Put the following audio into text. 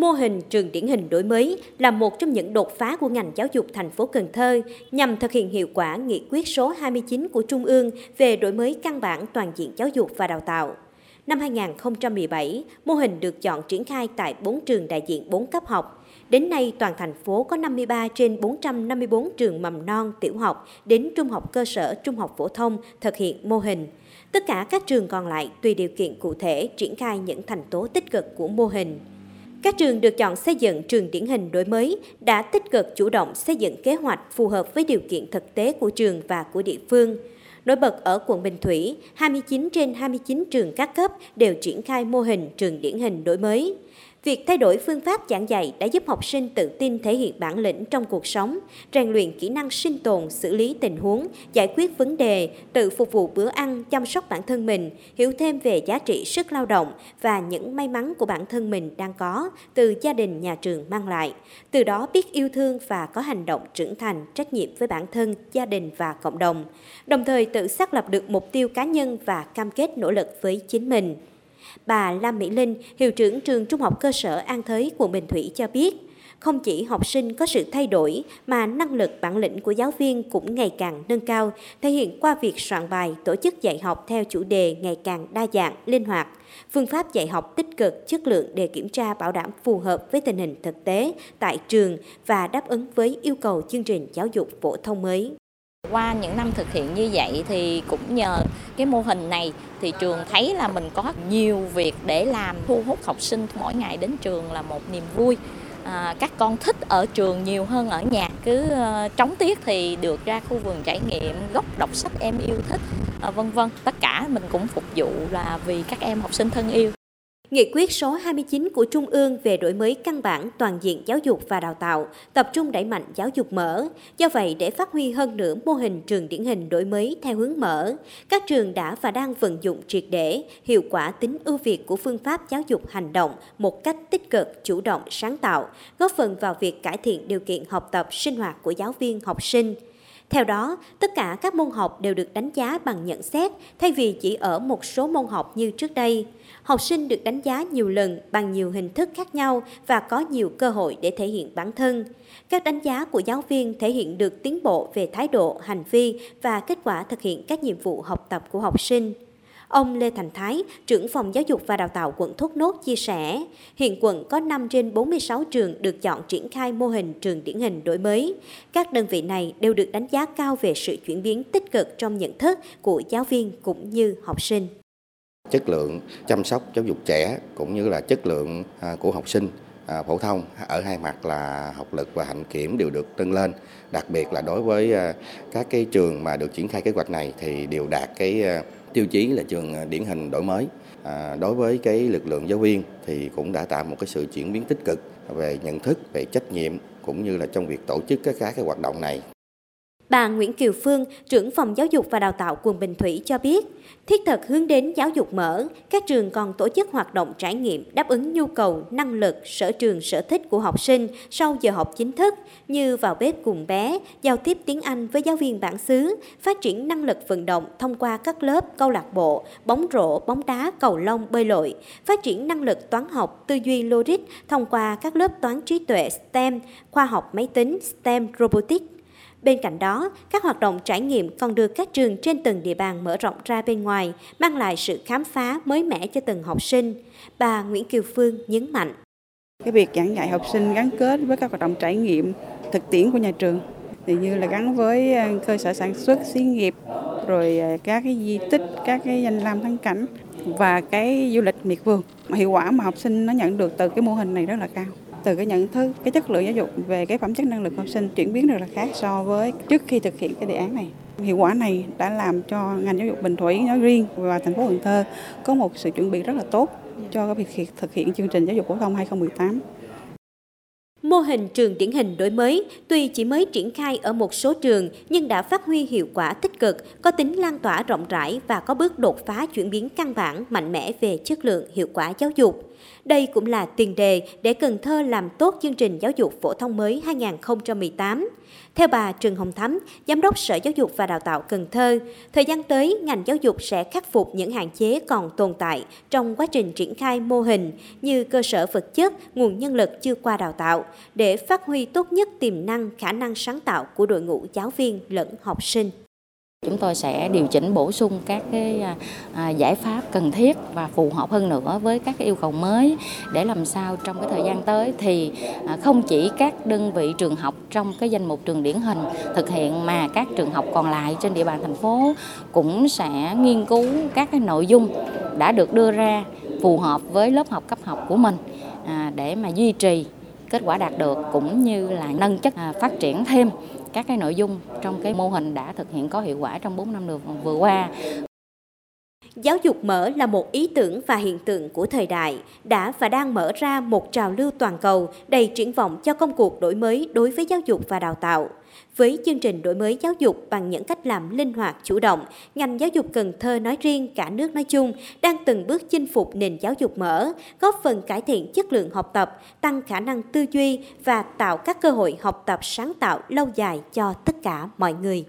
Mô hình trường điển hình đổi mới là một trong những đột phá của ngành giáo dục thành phố Cần Thơ nhằm thực hiện hiệu quả nghị quyết số 29 của Trung ương về đổi mới căn bản toàn diện giáo dục và đào tạo. Năm 2017, mô hình được chọn triển khai tại 4 trường đại diện 4 cấp học. Đến nay, toàn thành phố có 53 trên 454 trường mầm non, tiểu học đến trung học cơ sở, trung học phổ thông thực hiện mô hình. Tất cả các trường còn lại tùy điều kiện cụ thể triển khai những thành tố tích cực của mô hình. Các trường được chọn xây dựng trường điển hình đổi mới đã tích cực chủ động xây dựng kế hoạch phù hợp với điều kiện thực tế của trường và của địa phương. Nổi bật ở quận Bình Thủy, 29 trên 29 trường các cấp đều triển khai mô hình trường điển hình đổi mới. Việc thay đổi phương pháp giảng dạy đã giúp học sinh tự tin thể hiện bản lĩnh trong cuộc sống, rèn luyện kỹ năng sinh tồn, xử lý tình huống, giải quyết vấn đề, tự phục vụ bữa ăn, chăm sóc bản thân mình, hiểu thêm về giá trị sức lao động và những may mắn của bản thân mình đang có từ gia đình nhà trường mang lại. Từ đó biết yêu thương và có hành động trưởng thành, trách nhiệm với bản thân, gia đình và cộng đồng. Đồng thời tự xác lập được mục tiêu cá nhân và cam kết nỗ lực với chính mình. Bà Lam Mỹ Linh, hiệu trưởng trường Trung học cơ sở An Thới, quận Bình Thủy cho biết, không chỉ học sinh có sự thay đổi mà năng lực bản lĩnh của giáo viên cũng ngày càng nâng cao, thể hiện qua việc soạn bài, tổ chức dạy học theo chủ đề ngày càng đa dạng, linh hoạt. Phương pháp dạy học tích cực, chất lượng để kiểm tra bảo đảm phù hợp với tình hình thực tế tại trường và đáp ứng với yêu cầu chương trình giáo dục phổ thông mới. Qua những năm thực hiện như vậy thì cũng nhờ cái mô hình này thì trường thấy là mình có nhiều việc để làm thu hút học sinh mỗi ngày đến trường là một niềm vui. À, các con thích ở trường nhiều hơn ở nhà cứ uh, trống tiết thì được ra khu vườn trải nghiệm góc đọc sách em yêu thích ờ, vân vân tất cả mình cũng phục vụ là vì các em học sinh thân yêu Nghị quyết số 29 của Trung ương về đổi mới căn bản toàn diện giáo dục và đào tạo, tập trung đẩy mạnh giáo dục mở. Do vậy, để phát huy hơn nữa mô hình trường điển hình đổi mới theo hướng mở, các trường đã và đang vận dụng triệt để, hiệu quả tính ưu việt của phương pháp giáo dục hành động một cách tích cực, chủ động, sáng tạo, góp phần vào việc cải thiện điều kiện học tập, sinh hoạt của giáo viên, học sinh. Theo đó, tất cả các môn học đều được đánh giá bằng nhận xét thay vì chỉ ở một số môn học như trước đây học sinh được đánh giá nhiều lần bằng nhiều hình thức khác nhau và có nhiều cơ hội để thể hiện bản thân. Các đánh giá của giáo viên thể hiện được tiến bộ về thái độ, hành vi và kết quả thực hiện các nhiệm vụ học tập của học sinh. Ông Lê Thành Thái, trưởng phòng giáo dục và đào tạo quận Thốt Nốt chia sẻ, hiện quận có 5 trên 46 trường được chọn triển khai mô hình trường điển hình đổi mới. Các đơn vị này đều được đánh giá cao về sự chuyển biến tích cực trong nhận thức của giáo viên cũng như học sinh chất lượng chăm sóc giáo dục trẻ cũng như là chất lượng à, của học sinh à, phổ thông ở hai mặt là học lực và hạnh kiểm đều được nâng lên đặc biệt là đối với à, các cái trường mà được triển khai kế hoạch này thì đều đạt cái tiêu chí là trường à, điển hình đổi mới. À, đối với cái lực lượng giáo viên thì cũng đã tạo một cái sự chuyển biến tích cực về nhận thức, về trách nhiệm, cũng như là trong việc tổ chức các cái hoạt động này. Bà Nguyễn Kiều Phương, trưởng phòng giáo dục và đào tạo quận Bình Thủy cho biết, thiết thực hướng đến giáo dục mở, các trường còn tổ chức hoạt động trải nghiệm đáp ứng nhu cầu, năng lực, sở trường, sở thích của học sinh sau giờ học chính thức như vào bếp cùng bé, giao tiếp tiếng Anh với giáo viên bản xứ, phát triển năng lực vận động thông qua các lớp câu lạc bộ, bóng rổ, bóng đá, cầu lông, bơi lội, phát triển năng lực toán học, tư duy logic thông qua các lớp toán trí tuệ STEM, khoa học máy tính, STEM Robotics, Bên cạnh đó, các hoạt động trải nghiệm còn được các trường trên từng địa bàn mở rộng ra bên ngoài, mang lại sự khám phá mới mẻ cho từng học sinh. Bà Nguyễn Kiều Phương nhấn mạnh. Cái việc giảng dạy học sinh gắn kết với các hoạt động trải nghiệm thực tiễn của nhà trường thì như là gắn với ờ, cơ sở sản xuất, xí nghiệp, rồi ờ, các cái di tích, các cái danh lam thắng cảnh và cái du lịch miệt vườn. Hiệu quả mà học sinh nó nhận được từ cái mô hình này rất là cao từ cái nhận thức cái chất lượng giáo dục về cái phẩm chất năng lực học sinh chuyển biến rất là khác so với trước khi thực hiện cái đề án này hiệu quả này đã làm cho ngành giáo dục Bình Thủy nói riêng và thành phố Cần Thơ có một sự chuẩn bị rất là tốt cho cái việc thực hiện chương trình giáo dục phổ thông 2018. Mô hình trường điển hình đổi mới tuy chỉ mới triển khai ở một số trường nhưng đã phát huy hiệu quả tích cực, có tính lan tỏa rộng rãi và có bước đột phá chuyển biến căn bản mạnh mẽ về chất lượng hiệu quả giáo dục. Đây cũng là tiền đề để Cần Thơ làm tốt chương trình giáo dục phổ thông mới 2018. Theo bà Trần Hồng Thắm, Giám đốc Sở Giáo dục và Đào tạo Cần Thơ, thời gian tới ngành giáo dục sẽ khắc phục những hạn chế còn tồn tại trong quá trình triển khai mô hình như cơ sở vật chất, nguồn nhân lực chưa qua đào tạo để phát huy tốt nhất tiềm năng, khả năng sáng tạo của đội ngũ giáo viên lẫn học sinh. Chúng tôi sẽ điều chỉnh bổ sung các cái à, à, giải pháp cần thiết và phù hợp hơn nữa với các cái yêu cầu mới để làm sao trong cái thời gian tới thì à, không chỉ các đơn vị trường học trong cái danh mục trường điển hình thực hiện mà các trường học còn lại trên địa bàn thành phố cũng sẽ nghiên cứu các cái nội dung đã được đưa ra phù hợp với lớp học cấp học của mình để mà duy trì kết quả đạt được cũng như là nâng chất à, phát triển thêm các cái nội dung trong cái mô hình đã thực hiện có hiệu quả trong 4 năm vừa qua. Giáo dục mở là một ý tưởng và hiện tượng của thời đại, đã và đang mở ra một trào lưu toàn cầu đầy triển vọng cho công cuộc đổi mới đối với giáo dục và đào tạo. Với chương trình đổi mới giáo dục bằng những cách làm linh hoạt, chủ động, ngành giáo dục Cần Thơ nói riêng, cả nước nói chung đang từng bước chinh phục nền giáo dục mở, góp phần cải thiện chất lượng học tập, tăng khả năng tư duy và tạo các cơ hội học tập sáng tạo lâu dài cho tất cả mọi người.